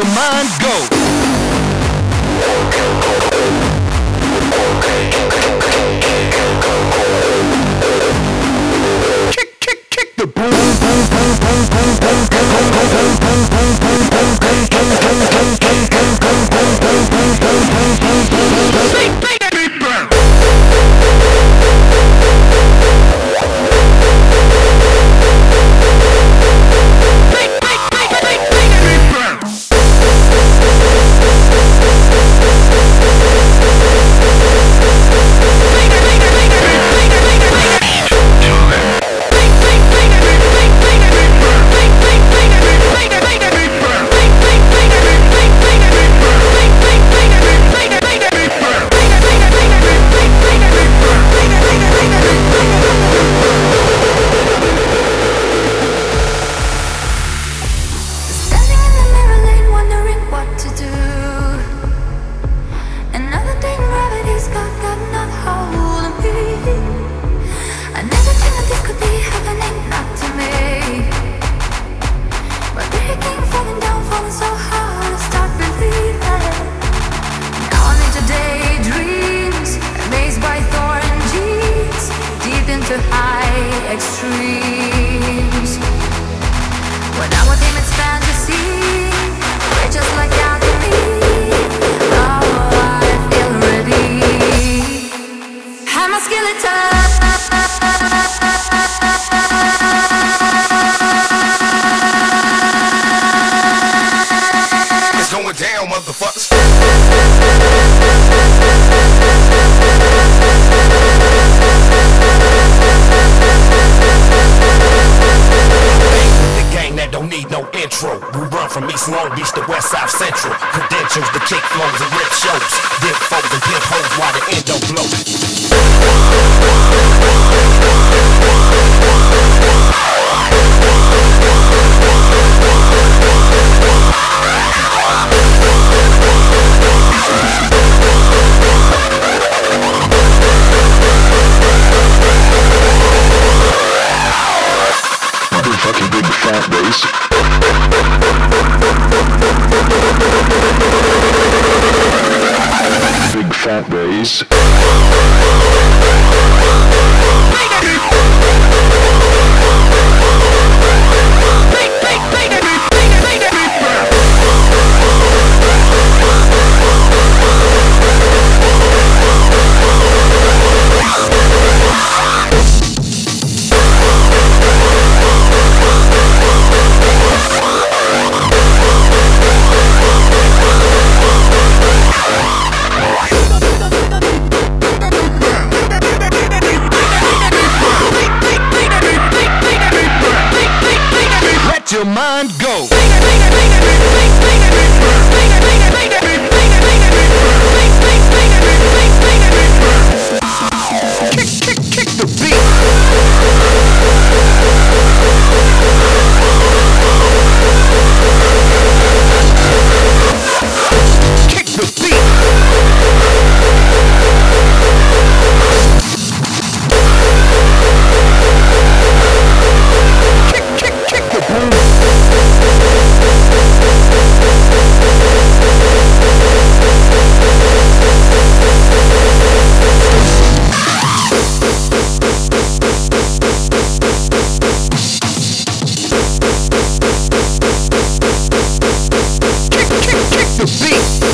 your mind go. Kick, kick, kick the boom, boom, boom, boom. to high extremes. When I'm with him, it's fantasy. From East Long Beach to West South Central. Credentials, the kick flows and rip shows. Dip and pimp hoes while the blow. Big fat bass. Fat bass. Your mind go. free.